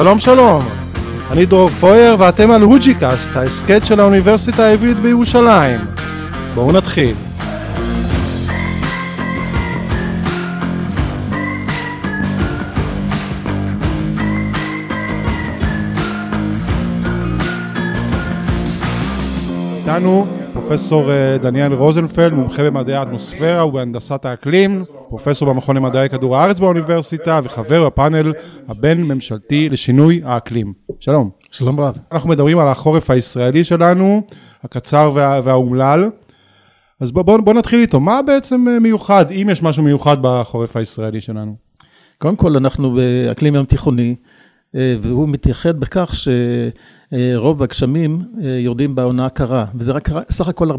שלום שלום, אני דרור פויר ואתם על הוג'יקאסט, ההסכת של האוניברסיטה העברית בירושלים. בואו נתחיל. איתנו פרופסור אה, דניאל רוזנפלד, מומחה במדעי האטמוספירה ובהנדסת האקלים, פרופסור במכון למדעי כדור הארץ באוניברסיטה וחבר בפאנל הבין-ממשלתי לשינוי האקלים. שלום. שלום רב. אנחנו מדברים על החורף הישראלי שלנו, הקצר וה, והאומלל. אז בואו בוא, בוא נתחיל איתו, מה בעצם אה, מיוחד, אם יש משהו מיוחד בחורף הישראלי שלנו? קודם כל, אנחנו באקלים ים תיכוני, אה, והוא מתייחד בכך שרוב הגשמים אה, יורדים בעונה הקרה, וזה רק סך הכל 4%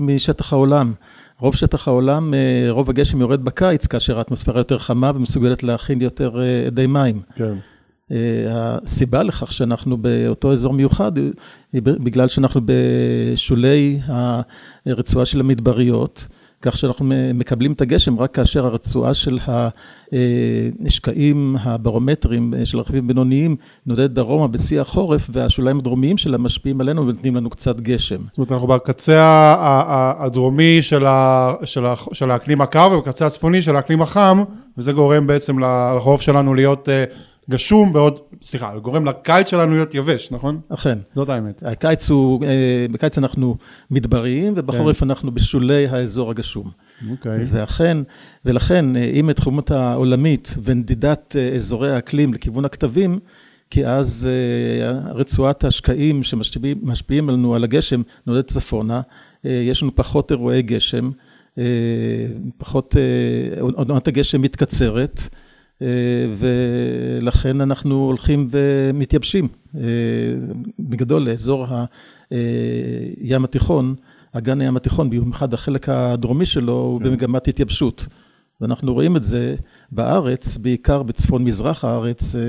משטח העולם. רוב שטח העולם, רוב הגשם יורד בקיץ, כאשר האטמוספירה יותר חמה ומסוגלת להכין יותר אדי מים. כן. הסיבה לכך שאנחנו באותו אזור מיוחד, היא בגלל שאנחנו בשולי הרצועה של המדבריות, כך שאנחנו מקבלים את הגשם רק כאשר הרצועה של השקעים הברומטריים של רכיבים בינוניים נודדת דרומה בשיא החורף, והשוליים הדרומיים שלה משפיעים עלינו ונותנים לנו קצת גשם. זאת אומרת, אנחנו בקצה הדרומי של, האקלים הקר ובקצה הצפוני של האקלים החם, וזה גורם בעצם לחורף שלנו להיות... גשום בעוד, סליחה, גורם לקיץ שלנו להיות יבש, נכון? אכן. זאת האמת. הקיץ הוא, אה, בקיץ אנחנו מדבריים, ובחורף כן. אנחנו בשולי האזור הגשום. אוקיי. ואכן, ולכן, אה, עם התחומות העולמית ונדידת אה, אזורי האקלים לכיוון הכתבים, כי אז רצועת השקעים שמשפיעים עלינו על הגשם נודדת צפונה, יש לנו פחות אירועי גשם, פחות, עונת הגשם מתקצרת. אה, ולכן אנחנו הולכים ומתייבשים. אה, בגדול, לאזור הים התיכון, אגן הים התיכון, במיוחד החלק הדרומי שלו, הוא כן. במגמת התייבשות. ואנחנו רואים את זה בארץ, בעיקר בצפון-מזרח הארץ, אה,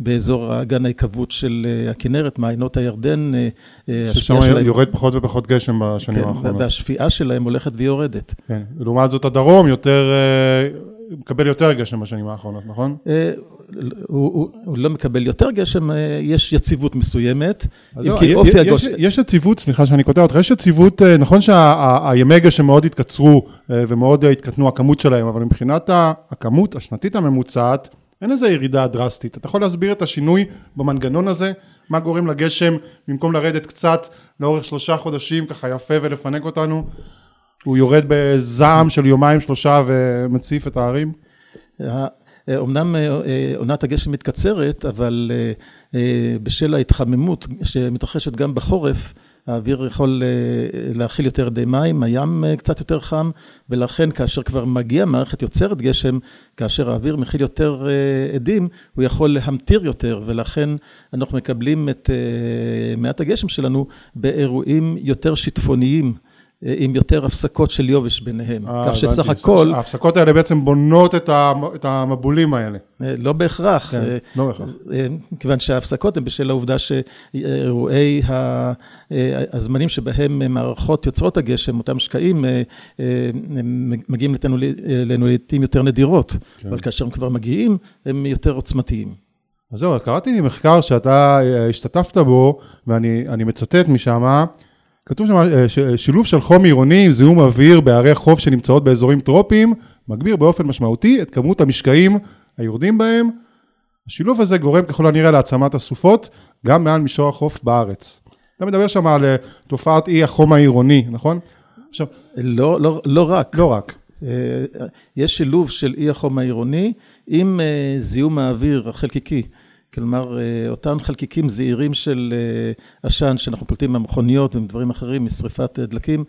באזור אגן ההיקוות של הכנרת, מעיינות הירדן. ששם שלהם... יורד פחות ופחות גשם בשנים כן, האחרונות. והשפיעה שלהם הולכת ויורדת. כן, לעומת זאת הדרום יותר מקבל יותר גשם בשנים האחרונות, נכון? אה, הוא לא מקבל יותר גשם, אה, יש יציבות מסוימת. יש יציבות, סליחה שאני קוטע אותך, יש יציבות, אה, נכון שהימי גשם מאוד התקצרו ומאוד התקטנו הכמות שלהם, אבל מבחינת הכמות השנתית הממוצעת, אין איזו ירידה דרסטית. אתה יכול להסביר את השינוי במנגנון הזה? מה גורם לגשם, במקום לרדת קצת לאורך שלושה חודשים, ככה יפה ולפנק אותנו? הוא יורד בזעם של יומיים שלושה ומציף את הערים? אמנם אה, אה, עונת הגשם מתקצרת, אבל אה, בשל ההתחממות שמתרחשת גם בחורף, האוויר יכול להכיל יותר די מים, הים קצת יותר חם, ולכן כאשר כבר מגיע מערכת יוצרת גשם, כאשר האוויר מכיל יותר עדים, הוא יכול להמטיר יותר, ולכן אנחנו מקבלים את מעט הגשם שלנו באירועים יותר שיטפוניים. עם יותר הפסקות של יובש ביניהם. אה, כך שסך הכל... ההפסקות האלה בעצם בונות את המבולים האלה. אה, לא בהכרח. כן, אה, לא בהכרח. כיוון שההפסקות הן בשל העובדה שאירועי הזמנים שבהם מערכות יוצרות הגשם, אותם שקעים, מגיעים אלינו לעיתים יותר נדירות, כן. אבל כאשר הם כבר מגיעים, הם יותר עוצמתיים. אז זהו, קראתי מחקר שאתה השתתפת בו, ואני מצטט משם, כתוב שם אה, שילוב של חום עירוני עם זיהום אוויר בערי חוף שנמצאות באזורים טרופיים, מגביר באופן משמעותי את כמות המשקעים היורדים בהם. השילוב הזה גורם ככל הנראה להעצמת הסופות, גם מעל מישור החוף בארץ. אתה מדבר שם על אה, תופעת אי החום העירוני, נכון? עכשיו... לא, לא, לא רק. לא רק. אה, יש שילוב של אי החום העירוני עם זיהום האוויר החלקיקי. כלומר, אה, אותם חלקיקים זעירים של אה, עשן שאנחנו פולטים מהמכוניות ומדברים אחרים, משרפת אה, דלקים,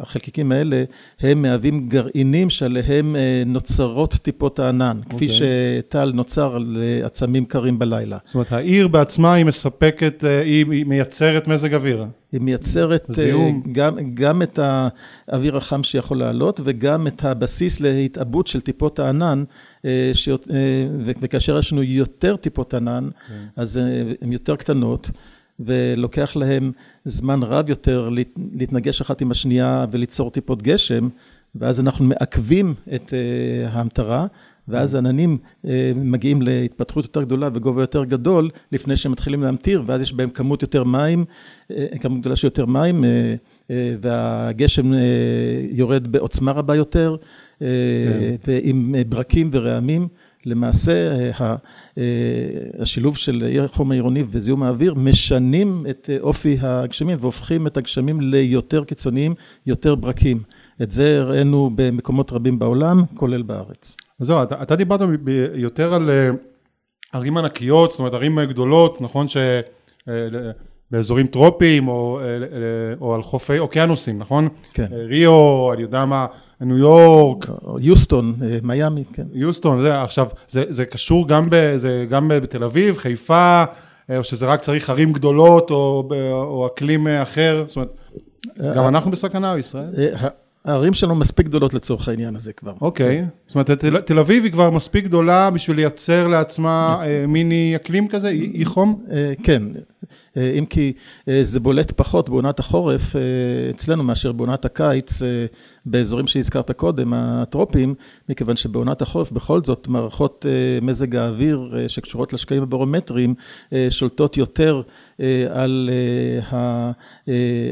החלקיקים האלה, הם מהווים גרעינים שעליהם נוצרות טיפות הענן, okay. כפי אוקיי. שטל נוצר על עצמים קרים בלילה. זאת אומרת, העיר בעצמה היא מספקת, היא מייצרת מזג אוויר. היא מייצרת גם, גם את האוויר החם שיכול לעלות וגם את הבסיס להתעבות של טיפות הענן, ש... וכאשר יש לנו יותר טיפות ענן, okay. כן. אז הן יותר קטנות. ולוקח להם זמן רב יותר להתנגש אחת עם השנייה וליצור טיפות גשם, ואז אנחנו מעכבים את ההמטרה, ואז העננים מגיעים להתפתחות יותר גדולה וגובה יותר גדול, לפני שהם מתחילים להמטיר, ואז יש בהם כמות יותר מים, כמות גדולה של יותר מים, והגשם יורד בעוצמה רבה יותר, כן. ועם ברקים ורעמים. למעשה השילוב של חום העירוני וזיהום האוויר משנים את אופי הגשמים והופכים את הגשמים ליותר קיצוניים, יותר ברקים. את זה הראינו במקומות רבים בעולם, כולל בארץ. אז זהו, אתה, אתה דיברת יותר על אה, ערים ענקיות, זאת אומרת ערים גדולות, נכון שבאזורים אה, טרופיים או, אה, או על חופי אוקיינוסים, נכון? כן. ריו, אני יודע מה, ניו יורק. יוסטון, מיאמי, כן. יוסטון, זה עכשיו, זה, זה קשור גם, ב, זה גם בתל אביב, חיפה, או שזה רק צריך ערים גדולות או, או אקלים אחר, זאת אומרת, גם אנחנו בסכנה, ישראל? הערים שלנו מספיק גדולות לצורך העניין הזה כבר. אוקיי, okay. זאת אומרת, תל, תל אביב היא כבר מספיק גדולה בשביל לייצר לעצמה אה, מיני אקלים כזה, אי חום? אה, כן, אה, אם כי אה, זה בולט פחות בעונת החורף אה, אצלנו מאשר בעונת הקיץ באזורים שהזכרת קודם, הטרופיים, מכיוון שבעונת החורף בכל זאת מערכות מזג האוויר שקשורות לשקעים הברומטריים שולטות יותר על, ה,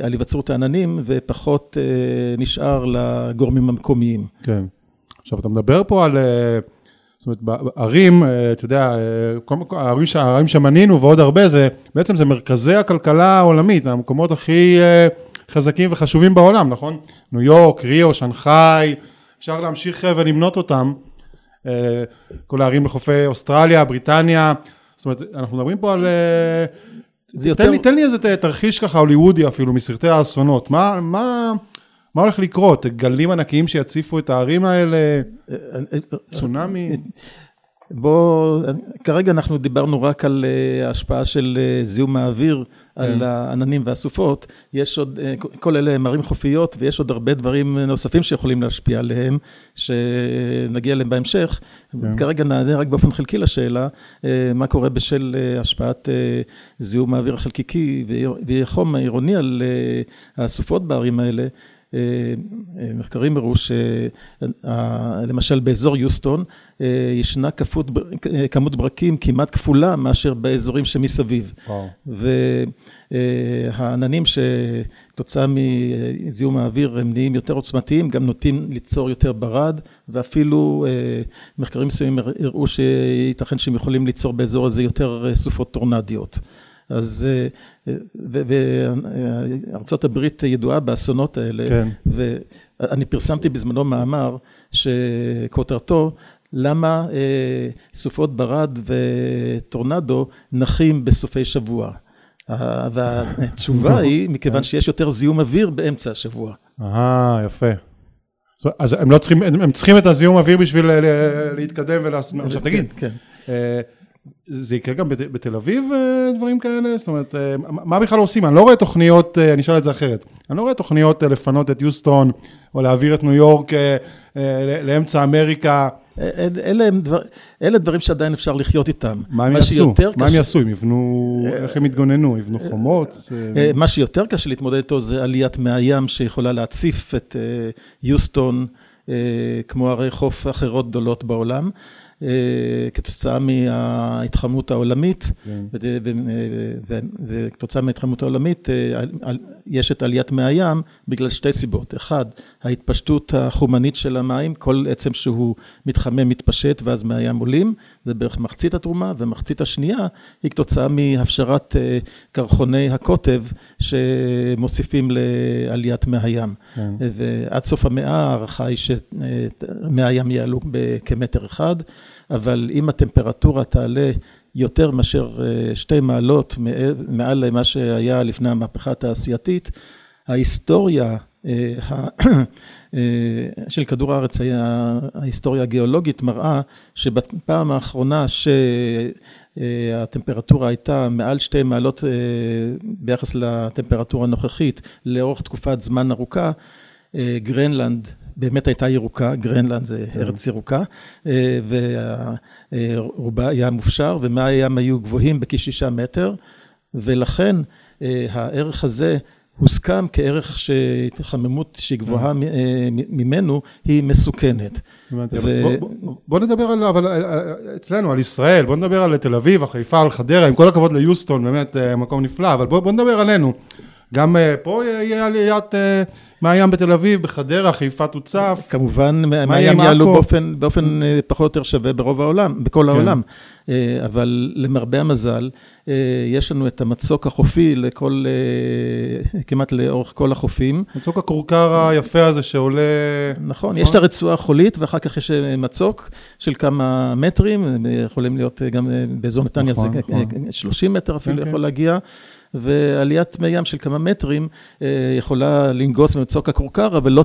על היווצרות העננים ופחות נשאר לגורמים המקומיים. כן. עכשיו אתה מדבר פה על... זאת אומרת, בערים, אה, אתה יודע, אה, הערים, הערים שמנינו ועוד הרבה, זה בעצם זה מרכזי הכלכלה העולמית, המקומות הכי אה, חזקים וחשובים בעולם, נכון? ניו יורק, ריו, שנגחאי, אפשר להמשיך ולמנות אותם, כל הערים בחופי אוסטרליה, בריטניה, זאת אומרת, אנחנו מדברים פה על... תן, יותר... לי, תן לי איזה תרחיש ככה הוליוודי אפילו, מסרטי האסונות, מה, מה, מה הולך לקרות? גלים ענקיים שיציפו את הערים האלה? צונאמי? בוא, כרגע אנחנו דיברנו רק על אה, ההשפעה של אה, זיהום האוויר על כן. העננים והסופות, יש עוד, אה, כל אלה הם ערים חופיות ויש עוד הרבה דברים נוספים שיכולים להשפיע עליהם, שנגיע אליהם בהמשך. כן. כרגע נענה רק באופן חלקי לשאלה, מה קורה בשל השפעת זיהום האוויר החלקיקי והחום העירוני על הסופות בערים האלה. אה, מחקרים הראו שלמשל באזור יוסטון אה, ישנה כפות, כמות ברקים כמעט כפולה מאשר באזורים שמסביב. והעננים שתוצאה מזיהום האוויר הם נהיים יותר עוצמתיים, גם נוטים ליצור יותר ברד, ואפילו אה, מחקרים מסוימים הראו שייתכן שהם יכולים ליצור באזור הזה יותר סופות טורנדיות. אז, אה, וארצות הברית ידועה באסונות האלה, כן. ואני פרסמתי בזמנו מאמר שכותרתו, למה אה, סופות ברד וטורנדו נחים בסופי שבוע. והתשובה היא, מכיוון שיש יותר זיהום אוויר באמצע השבוע. אה, יפה. אז הם לא צריכים, הם צריכים את הזיהום אוויר בשביל אה, להתקדם ולעשות, עכשיו תגיד, כן. זה יקרה גם בתל אביב, אה, דברים כאלה? זאת אומרת, אה, מה בכלל עושים? אני לא רואה תוכניות, אה, אני אשאל את זה אחרת, אני לא רואה תוכניות לפנות את יוסטון, או להעביר את ניו יורק לאמצע אמריקה. אלה, דבר, אלה דברים שעדיין אפשר לחיות איתם. מה הם יעשו? מה הם יעשו? הם יבנו, איך הם יתגוננו? יבנו חומות? מה שיותר קשה להתמודד איתו זה עליית מהים שיכולה להציף את יוסטון, כמו ערי חוף אחרות גדולות בעולם. אה, כתוצאה מההתחממות העולמית, כן. וכתוצאה מההתחממות העולמית אה, יש את עליית מי הים בגלל שתי סיבות. אחד, ההתפשטות החומנית של המים, כל עצם שהוא מתחמם מתפשט ואז מי הים עולים, זה בערך מחצית התרומה, ומחצית השנייה היא כתוצאה מהפשרת אה, קרחוני הקוטב שמוסיפים לעליית מי הים. כן. ועד סוף המאה ההערכה היא שמי הים יעלו בכמטר אחד. אבל אם הטמפרטורה תעלה יותר מאשר אה, שתי מעלות מעל למה שהיה לפני המהפכה התעשייתית, ההיסטוריה אה, אה, של כדור הארץ, ההיסטוריה הגיאולוגית מראה שבפעם האחרונה שהטמפרטורה הייתה מעל שתי מעלות ביחס לטמפרטורה הנוכחית לאורך תקופת זמן ארוכה, גרנלנד באמת הייתה ירוקה, גרנלנד זה כן. ארץ ירוקה, אה, ורובה הייתה מופשרת, ומי הים היו גבוהים בכ-6 מטר, ולכן אה, הערך הזה הוסכם כערך שהתחממות שהיא גבוהה ממנו היא מסוכנת. בוא נדבר על, אבל אצלנו, על ישראל, בוא נדבר על תל אביב, על חיפה, על חדרה, עם כל הכבוד ליוסטון, באמת מקום נפלא, אבל בוא נדבר עלינו. גם פה יהיה עליית מהים בתל אביב, בחדרה, חיפה תוצף. כמובן, מהים יעלו באופן, באופן פחות או יותר שווה ברוב העולם, בכל כן. העולם. אבל למרבה המזל, יש לנו את המצוק החופי לכל, כמעט לאורך כל החופים. מצוק הכורכר היפה הזה שעולה... נכון, נכון, יש את הרצועה החולית ואחר כך יש מצוק של כמה מטרים, יכולים להיות גם באזור נתניה, נכון, נכון. 30 מטר אפילו כן, יכול כן. להגיע. ועליית מי ים של כמה מטרים אה, יכולה לנגוס במצוק הכורכר, אבל לא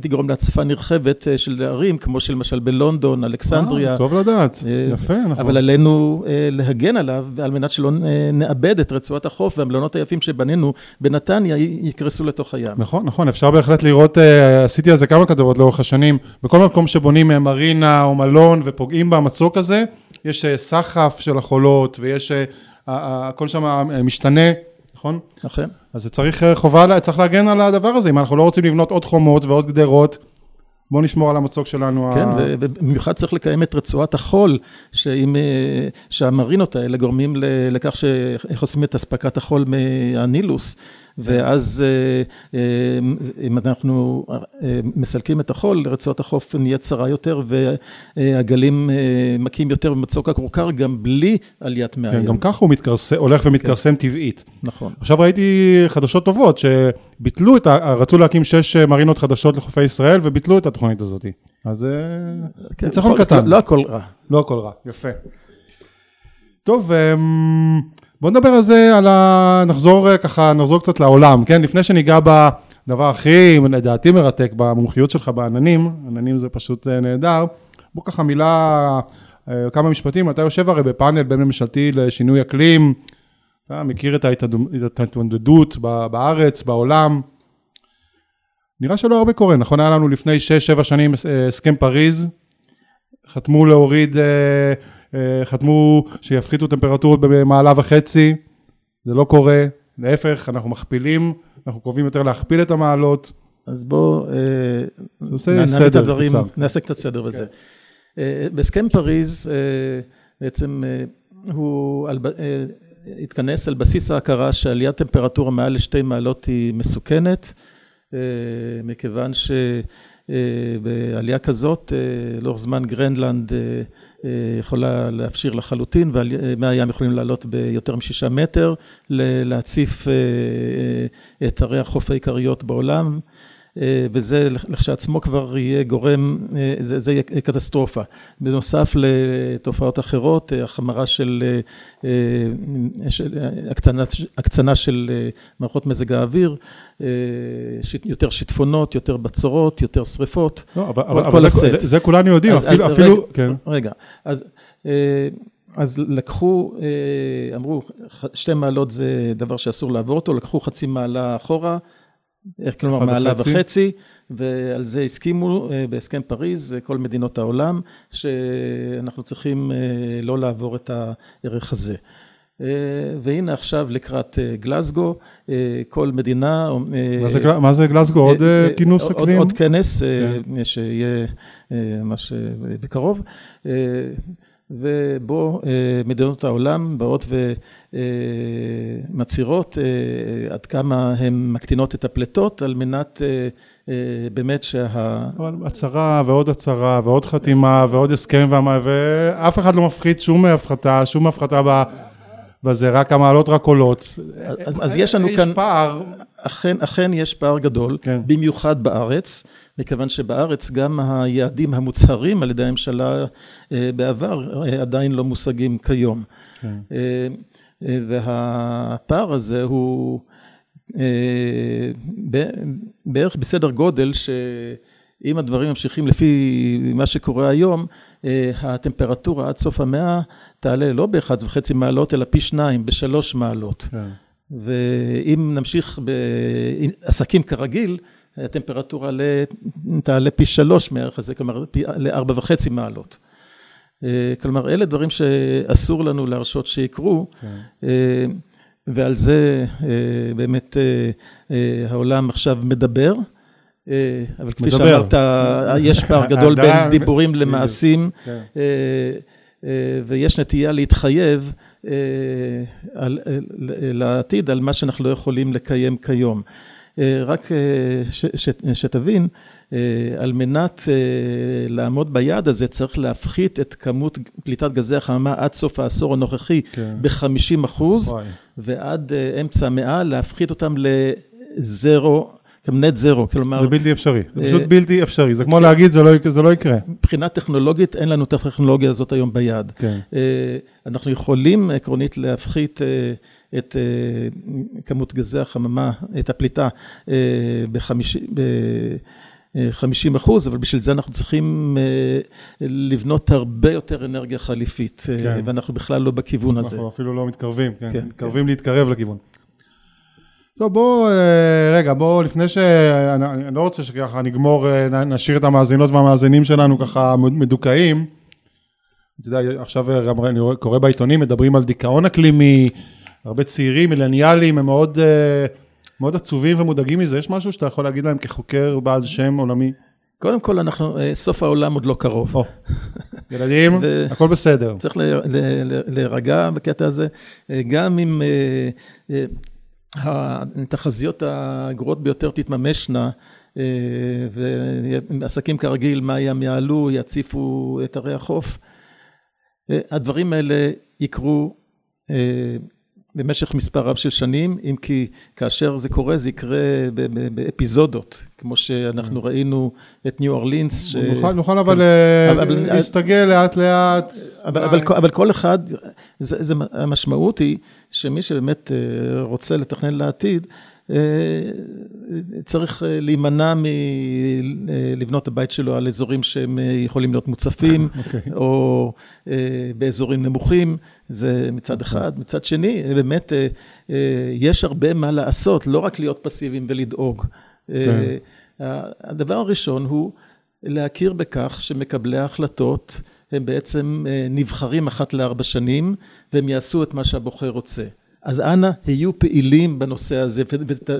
תגרום להצפה נרחבת אה, של ערים, כמו שלמשל בלונדון, אלכסנדריה. אה, טוב לדעת, יפה, נכון. אבל עלינו להגן עליו, על מנת שלא נאבד את רצועת החוף, והמלונות היפים שבנינו בנתניה יקרסו לתוך הים. נכון, נכון, אפשר בהחלט לראות, עשיתי על זה כמה כתבות לאורך השנים, בכל מקום שבונים מרינה או מלון ופוגעים במצוק הזה, יש סחף של החולות ויש... הכל שם משתנה, נכון? נכון. אז זה צריך אה, חובה, צריך להגן על הדבר הזה, אם אנחנו לא רוצים לבנות עוד חומות ועוד גדרות. בואו נשמור על המצוק שלנו. כן, ובמיוחד צריך לקיים את רצועת החול, שאם, אה, שהמרינות האלה גורמים לכך שחוסמים את אספקת החול מהנילוס. ואז אה, אה, אם אנחנו אה, מסלקים את החול, רצועת החוף נהיה צרה יותר, והגלים מכים יותר במצוק הכורכר, גם בלי עליית מי כן, גם ככה הוא מתכרסם, הולך ומתכרסם כן. טבעית. נכון. עכשיו ראיתי חדשות טובות, שביטלו את, ה... רצו להקים שש מרינות חדשות לחופי ישראל, וביטלו את התוכנית הזאת. אז כן, ניצחון קטן. לא, לא הכל רע. לא הכל רע, יפה. טוב, אמ, בוא נדבר על זה, על ה... נחזור אה, ככה, נחזור קצת לעולם, כן? לפני שניגע בדבר הכי, לדעתי מרתק, במומחיות שלך בעננים, עננים זה פשוט אה, נהדר. בוא ככה מילה, אה, כמה משפטים, אתה יושב הרי בפאנל בין ממשלתי לשינוי אקלים, אתה מכיר את ההתמודדות בארץ, בעולם. נראה שלא הרבה קורה, נכון? היה לנו לפני 6-7 שנים הסכם פריז, חתמו להוריד חתמו שיפחיתו טמפרטורות במעלה וחצי, זה לא קורה, להפך, אנחנו מכפילים, אנחנו קרובים יותר להכפיל את המעלות. אז בואו אה, נעשה סדר קצר. נעשה קצת סדר בזה. כן. אה, בהסכם פריז, בעצם הוא התכנס על בסיס ההכרה שעליית טמפרטורה מעל לשתי מעלות היא מסוכנת, מכיוון ש... בעלייה כזאת, לאורך זמן גרינלנד יכולה להפשיר לחלוטין, ומי הים יכולים לעלות ביותר משישה מטר, להציף את ערי החוף העיקריות בעולם. וזה לכשעצמו כבר יהיה גורם, זה, זה יהיה קטסטרופה. בנוסף לתופעות אחרות, החמרה של, של הקטנה, הקצנה של מערכות מזג האוויר, יותר שיטפונות, יותר בצורות, יותר שריפות, לא, אבל, כל, אבל כל זה, הסט. זה כולנו יודעים, אז, אפילו, אז, אפילו, רגע, כן. רגע, אז... אז לקחו, אמרו, שתי מעלות זה דבר שאסור לעבור אותו, לקחו חצי מעלה אחורה, כלומר מעלה וחצי, ועל זה הסכימו אה, בהסכם פריז אה, כל מדינות העולם, שאנחנו צריכים אה, לא לעבור את הערך הזה. והנה עכשיו לקראת גלסגו, כל מדינה... מה זה, מה זה גלסגו? עוד כינוס אקלים? עוד, עוד כנס כן. שיהיה ממש בקרוב. ובו אה, מדינות העולם באות ומצהירות אה, עד כמה הן מקטינות את הפליטות על מנת אה, באמת שה... הצהרה ועוד הצהרה ועוד חתימה ועוד הסכם ואף אחד לא מפחית שום הפחתה, שום הפחתה. בזה, רק המעלות רק עולות. אז, אז יש לנו יש כאן... יש פער. אכן, אכן יש פער גדול, כן. במיוחד בארץ, מכיוון שבארץ גם היעדים המוצהרים על ידי הממשלה אה, בעבר אה, עדיין לא מושגים כיום. כן. אה, והפער הזה הוא בערך בסדר גודל שאם הדברים ממשיכים לפי מה שקורה היום, הטמפרטורה עד סוף המאה תעלה לא ב-1.5 מעלות, אלא פי שניים, בשלוש מעלות. כן. ואם נמשיך בעסקים כרגיל, הטמפרטורה תעלה פי שלוש מערך הזה, כלומר לארבע וחצי מעלות. כלומר, אלה דברים שאסור לנו להרשות שיקרו. כן. ועל זה באמת העולם עכשיו מדבר. אבל כפי שאמרת, יש פער גדול בין דיבורים למעשים, כן. ויש נטייה להתחייב לעתיד על מה שאנחנו לא יכולים לקיים כיום. רק שתבין, על מנת לעמוד ביעד הזה צריך להפחית את כמות פליטת גזי החממה עד סוף העשור הנוכחי כן. ב-50 אחוז, ועד אמצע המאה להפחית אותם לזרו נט זרו, כלומר... זה בלתי אפשרי, זה פשוט בלתי אפשרי, זה כמו להגיד, זה לא יקרה. מבחינה טכנולוגית, אין לנו את הטכנולוגיה הזאת היום ביד. כן. אנחנו יכולים עקרונית להפחית את כמות גזי החממה, את הפליטה ב-50 אחוז, אבל בשביל זה אנחנו צריכים לבנות הרבה יותר אנרגיה חליפית, כן. ואנחנו בכלל לא בכיוון הזה. אנחנו אפילו לא מתקרבים, כן, כן מתקרבים כן. להתקרב לכיוון. טוב, בואו, אה, רגע, בואו, לפני ש... אני לא רוצה שככה נגמור, אה, נשאיר את המאזינות והמאזינים שלנו ככה מדוכאים. אתה יודע, עכשיו אה, אני קורא בעיתונים, מדברים על דיכאון אקלימי, הרבה צעירים, מילניאלים, הם מאוד, מאוד עצובים ומודאגים מזה. יש משהו שאתה יכול להגיד להם כחוקר בעל שם עולמי? קודם כל, אנחנו, סוף העולם עוד לא קרוב. ילדים, הכל בסדר. צריך להירגע בקטע הזה, גם אם התחזיות הגרועות ביותר תתממשנה, אה, ועסקים כרגיל, מים יעלו, יציפו את ערי החוף. אה, הדברים האלה יקרו אה, במשך מספר רב של שנים, אם כי כאשר זה קורה, זה יקרה באפיזודות, כמו שאנחנו ראינו את ניו אורלינס. ש... נוכל, נוכל אבל להסתגל לאט לאט. אבל, אבל, אבל כל אחד, זה, זה, המשמעות היא שמי שבאמת רוצה לתכנן לעתיד, צריך להימנע מלבנות את הבית שלו על אזורים שהם יכולים להיות מוצפים, okay. אוקיי. או באזורים נמוכים, זה מצד אחד. מצד שני, באמת, יש הרבה מה לעשות, לא רק להיות פסיביים ולדאוג. Okay. כן. הדבר הראשון הוא להכיר בכך שמקבלי ההחלטות הם בעצם נבחרים אחת לארבע שנים, והם יעשו את מה שהבוחר רוצה. אז אנא, היו פעילים בנושא הזה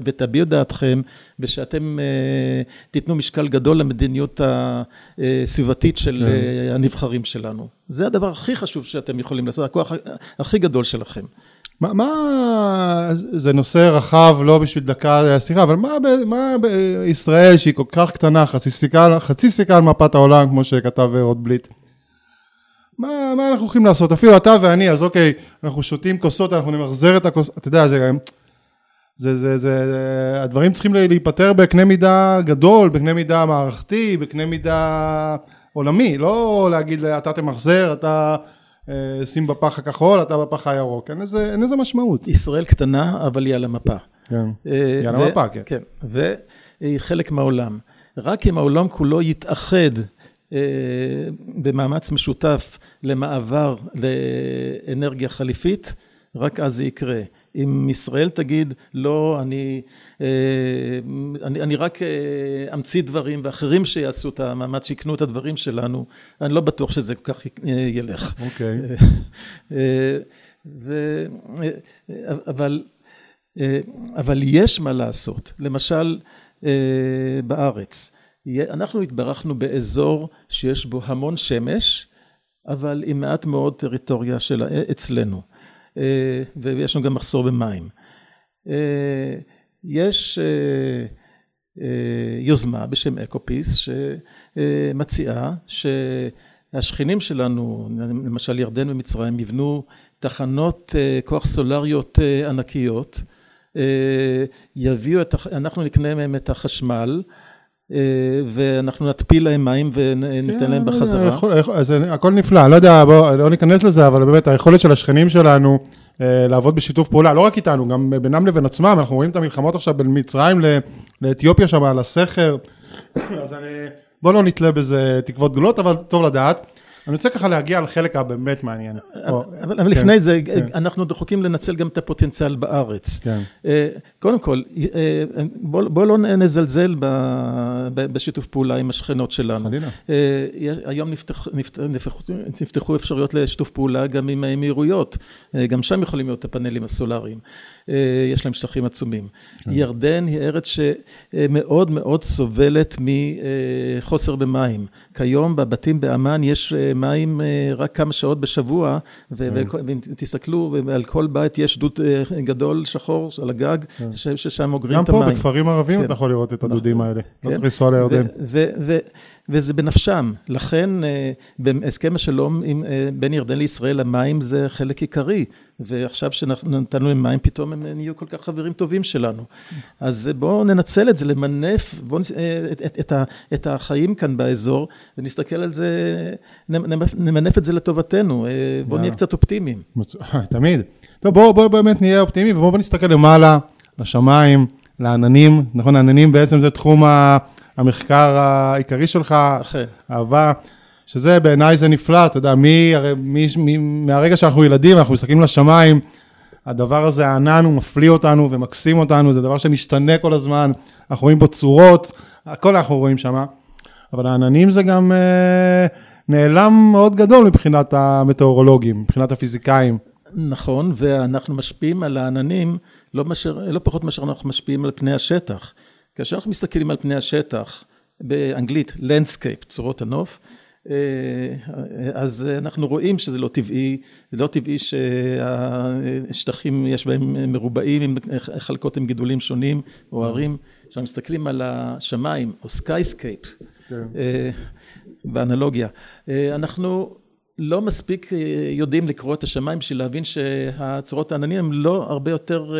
ותביעו דעתכם, ושאתם תיתנו משקל גדול למדיניות הסביבתית של כן. הנבחרים שלנו. זה הדבר הכי חשוב שאתם יכולים לעשות, הכוח הכי גדול שלכם. מה, מה, זה נושא רחב, לא בשביל דקה שיחה, אבל מה, מה בישראל שהיא כל כך קטנה, חצי סיכה, חצי סיכה על מפת העולם, כמו שכתב רוד בליט, מה, מה אנחנו יכולים לעשות? אפילו אתה ואני, אז אוקיי, אנחנו שותים כוסות, אנחנו נמחזר את הכוס, אתה יודע, זה, זה, זה, זה, הדברים צריכים להיפתר בקנה מידה גדול, בקנה מידה מערכתי, בקנה מידה עולמי, לא להגיד אתה תמחזר, אתה אה, שים בפח הכחול, אתה בפח הירוק, אין לזה, אין לזה משמעות. ישראל קטנה, אבל היא על המפה. כן, אה, היא על המפה, כן. כן, והיא חלק מהעולם. רק אם העולם כולו יתאחד במאמץ משותף למעבר לאנרגיה חליפית, רק אז זה יקרה. אם ישראל תגיד, לא, אני, אה, אני, אני רק אה, אמציא דברים ואחרים שיעשו את המאמץ, שיקנו את הדברים שלנו, אני לא בטוח שזה כל כך ילך. אוקיי. ו, אבל, אבל יש מה לעשות. למשל, בארץ. אנחנו התברכנו באזור שיש בו המון שמש, אבל עם מעט מאוד טריטוריה של אצלנו, אה, ויש לנו גם מחסור במים. אה, יש אה, יוזמה בשם אקופיס שמציעה שהשכנים שלנו, למשל ירדן ומצרים, יבנו תחנות כוח סולריות ענקיות, יביאו את, אנחנו נקנה מהם את החשמל, אה, ואנחנו נטפיל להם מים וניתן כן, להם בחזרה. אז הכל נפלא, לא יודע, בואו לא ניכנס לזה, אבל באמת היכולת של השכנים שלנו אה, לעבוד בשיתוף פעולה, לא רק איתנו, גם בינם לבין עצמם, אנחנו רואים את המלחמות עכשיו בין מצרים לאתיופיה שם על הסכר, אז בואו לא נתלה בזה תקוות גדולות, אבל טוב לדעת. אני רוצה ככה להגיע לחלק הבאמת מעניין. אבל כן, לפני זה, כן. אנחנו רחוקים לנצל גם את הפוטנציאל בארץ. כן. אה, קודם כל, אה, בואו לא נזלזל בשיתוף פעולה עם השכנות שלנו. חלילה. היום נפתחו אפשרויות לשיתוף פעולה גם עם האמירויות. גם שם יכולים להיות הפאנלים הסולאריים. יש להם שטחים עצומים. כן. ירדן היא ארץ שמאוד מאוד סובלת מחוסר במים. כיום בבתים באמ"ן יש מים רק כמה שעות בשבוע, ואם תסתכלו, על כל בית יש דוד גדול שחור על הגג, ששם אוגרים את המים. גם פה בכפרים ערבים אתה יכול לראות את הדודים האלה, לא צריך לנסוע לירדן. וזה בנפשם. לכן אה, בהסכם השלום עם, אה, בין ירדן לישראל, המים זה חלק עיקרי. ועכשיו שנתנו להם מים, פתאום הם נהיו כל כך חברים טובים שלנו. אז בואו ננצל את זה, למנף בואו, אה, את, את, את, את החיים כאן באזור, ונסתכל על זה, נמנף את זה לטובתנו. בואו נהיה קצת אופטימיים. תמיד. טוב, בואו בוא באמת נהיה אופטימיים, ובואו נסתכל למעלה, לשמיים, לעננים. נכון, העננים בעצם זה תחום ה... המחקר העיקרי שלך, אהבה, שזה בעיניי זה נפלא, אתה יודע, מי, מי, מי, מהרגע שאנחנו ילדים, אנחנו מסתכלים לשמיים, הדבר הזה, הענן, הוא מפליא אותנו ומקסים אותנו, זה דבר שמשתנה כל הזמן, אנחנו רואים בו צורות, הכל אנחנו רואים שם, אבל העננים זה גם אה, נעלם מאוד גדול מבחינת המטאורולוגים, מבחינת הפיזיקאים. נכון, ואנחנו משפיעים על העננים לא, מאשר, לא פחות מאשר אנחנו משפיעים על פני השטח. כאשר אנחנו מסתכלים על פני השטח, באנגלית landscape, צורות הנוף, אה, אז אנחנו רואים שזה לא טבעי, זה לא טבעי שהשטחים יש בהם מרובעים, חלקות עם גידולים שונים או ערים. כשאנחנו מסתכלים על השמיים, או skyscape, כן. אה, באנלוגיה, אה, אנחנו לא מספיק יודעים לקרוא את השמיים בשביל להבין שהצורות העננים הן לא הרבה יותר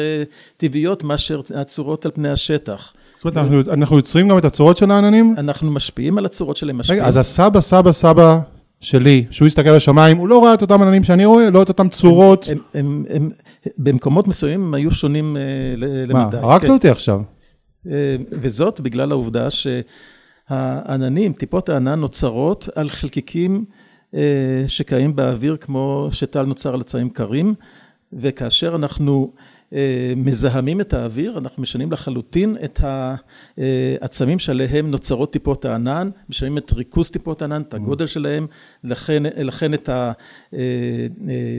טבעיות מאשר הצורות על פני השטח. זאת אומרת, אנחנו יוצרים גם את הצורות של העננים? אנחנו משפיעים על הצורות שלהם, משפיעים. רגע, אז הסבא, סבא, סבא שלי, שהוא הסתכל על השמיים, הוא לא ראה את אותם עננים שאני רואה, לא את אותם צורות. הם, הם, הם, במקומות מסוימים הם היו שונים למדי. מה, הרגת כן. אותי עכשיו. אה, וזאת בגלל העובדה שהעננים, טיפות הענן נוצרות על חלקיקים אה, שקיים באוויר, כמו שטל נוצר על עצמים קרים, וכאשר אנחנו... אה, מזהמים את האוויר, אנחנו משנים לחלוטין את העצמים שעליהם נוצרות טיפות הענן, משנים את ריכוז טיפות הענן, את הגודל שלהם, לכן, לכן את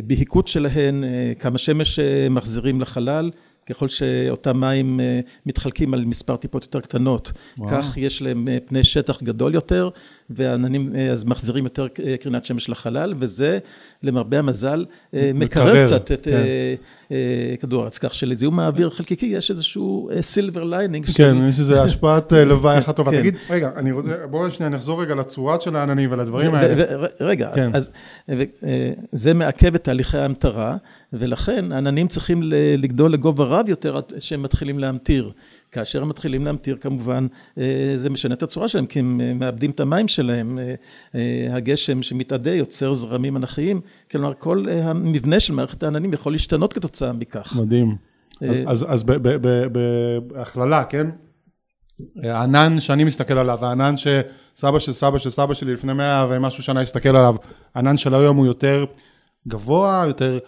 הבהיקות שלהן, כמה שמש מחזירים לחלל. ככל שאותם מים מתחלקים על מספר טיפות יותר קטנות, וואו. כך יש להם פני שטח גדול יותר, והעננים אז מחזירים יותר קרינת שמש לחלל, וזה למרבה המזל מקרר קצת את כן. כדור הארץ, כך שלזיהום האוויר החלקיקי יש איזשהו silver lining. כן, יש איזו השפעת לוואי אחת טובה. כן. תגיד, רגע, אני רוצה, בואו שנייה נחזור רגע לצורת של העננים ולדברים האלה. רגע, אז זה מעכב את תהליכי ההמטרה, ולכן העננים צריכים לגדול לגובה רב יותר עד שהם מתחילים להמטיר. כאשר הם מתחילים להמטיר כמובן זה משנה את הצורה שלהם כי הם מאבדים את המים שלהם, הגשם שמתאדה יוצר זרמים אנכיים, כלומר כל המבנה של מערכת העננים יכול להשתנות כתוצאה מכך. מדהים. אז, אז בהכללה, כן? הענן שאני מסתכל עליו, הענן שסבא של סבא של סבא שלי לפני מאה ומשהו שנה הסתכל עליו, הענן של היום הוא יותר גבוה, יותר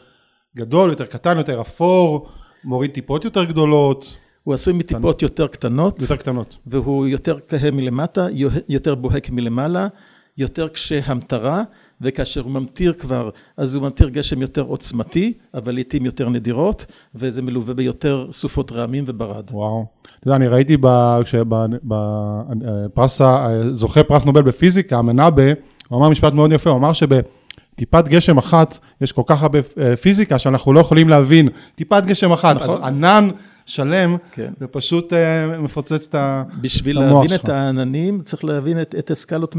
גדול, יותר קטן, יותר אפור, מוריד טיפות יותר גדולות. הוא עשוי מטיפות יותר קטנות. יותר קטנות. והוא יותר כהה מלמטה, יותר בוהק מלמעלה, יותר קשה המטרה, וכאשר הוא ממטיר כבר, אז הוא ממטיר גשם יותר עוצמתי, אבל לעיתים יותר נדירות, וזה מלווה ביותר סופות רעמים וברד. וואו. אתה יודע, אני ראיתי בפרס, זוכה פרס נובל בפיזיקה, מנאבה, הוא אמר משפט מאוד יפה, הוא אמר שב... טיפת גשם אחת, יש כל כך הרבה אה, פיזיקה שאנחנו לא יכולים להבין. טיפת גשם אחת, נכון. אז ענן שלם, כן. ופשוט uh, מפוצץ את המוח שלך. בשביל להבין את העננים, צריך להבין את, את הסקלות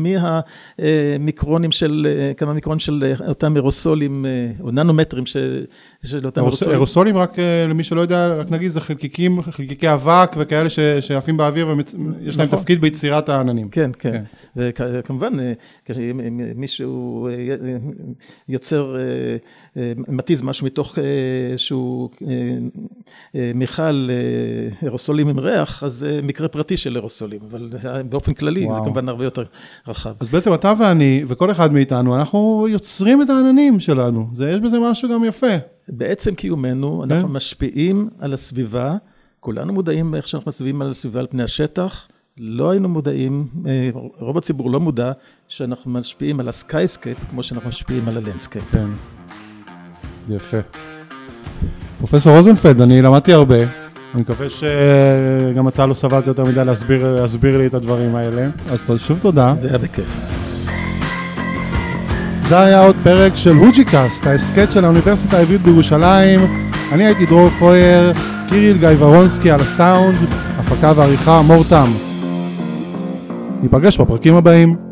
מהמיקרונים של, אה, כמה מיקרונים של אה, אותם אירוסולים, או ננומטרים של, של אותם אירוסולים. אירוסולים, רק למי שלא יודע, רק נגיד, זה חלקיקים, חלקיקי אבק וכאלה ש, שעפים באוויר, ויש נכון. להם תפקיד ביצירת העננים. כן, כן. כן. וכמובן, אם מישהו יוצר, מתיז משהו מתוך איזשהו מיכל אירוסולים עם ריח, אז זה מקרה פרטי של אירוסולים, אבל באופן כללי וואו. זה כמובן הרבה יותר רחב. אז בעצם אתה ואני, וכל אחד מאיתנו, אנחנו יוצרים את העננים שלנו, זה, יש בזה משהו גם יפה. בעצם קיומנו, אנחנו כן? משפיעים על הסביבה, כולנו מודעים איך שאנחנו משפיעים על הסביבה על פני השטח. לא היינו מודעים, רוב הציבור לא מודע, שאנחנו משפיעים על ה skyscape כמו שאנחנו משפיעים על ה landscape. כן, יפה. פרופסור רוזנפלד, אני למדתי הרבה, אני מקווה שגם אתה לא סבלת יותר מדי להסביר, להסביר לי את הדברים האלה, אז שוב תודה. זה היה בכיף. זה היה עוד פרק של הHUJICast, ההסכת של האוניברסיטה העברית בירושלים. אני הייתי דרור פרויר, קיריל גיא ורונסקי על הסאונד, הפקה ועריכה, מור תם. ניפגש בפרקים הבאים.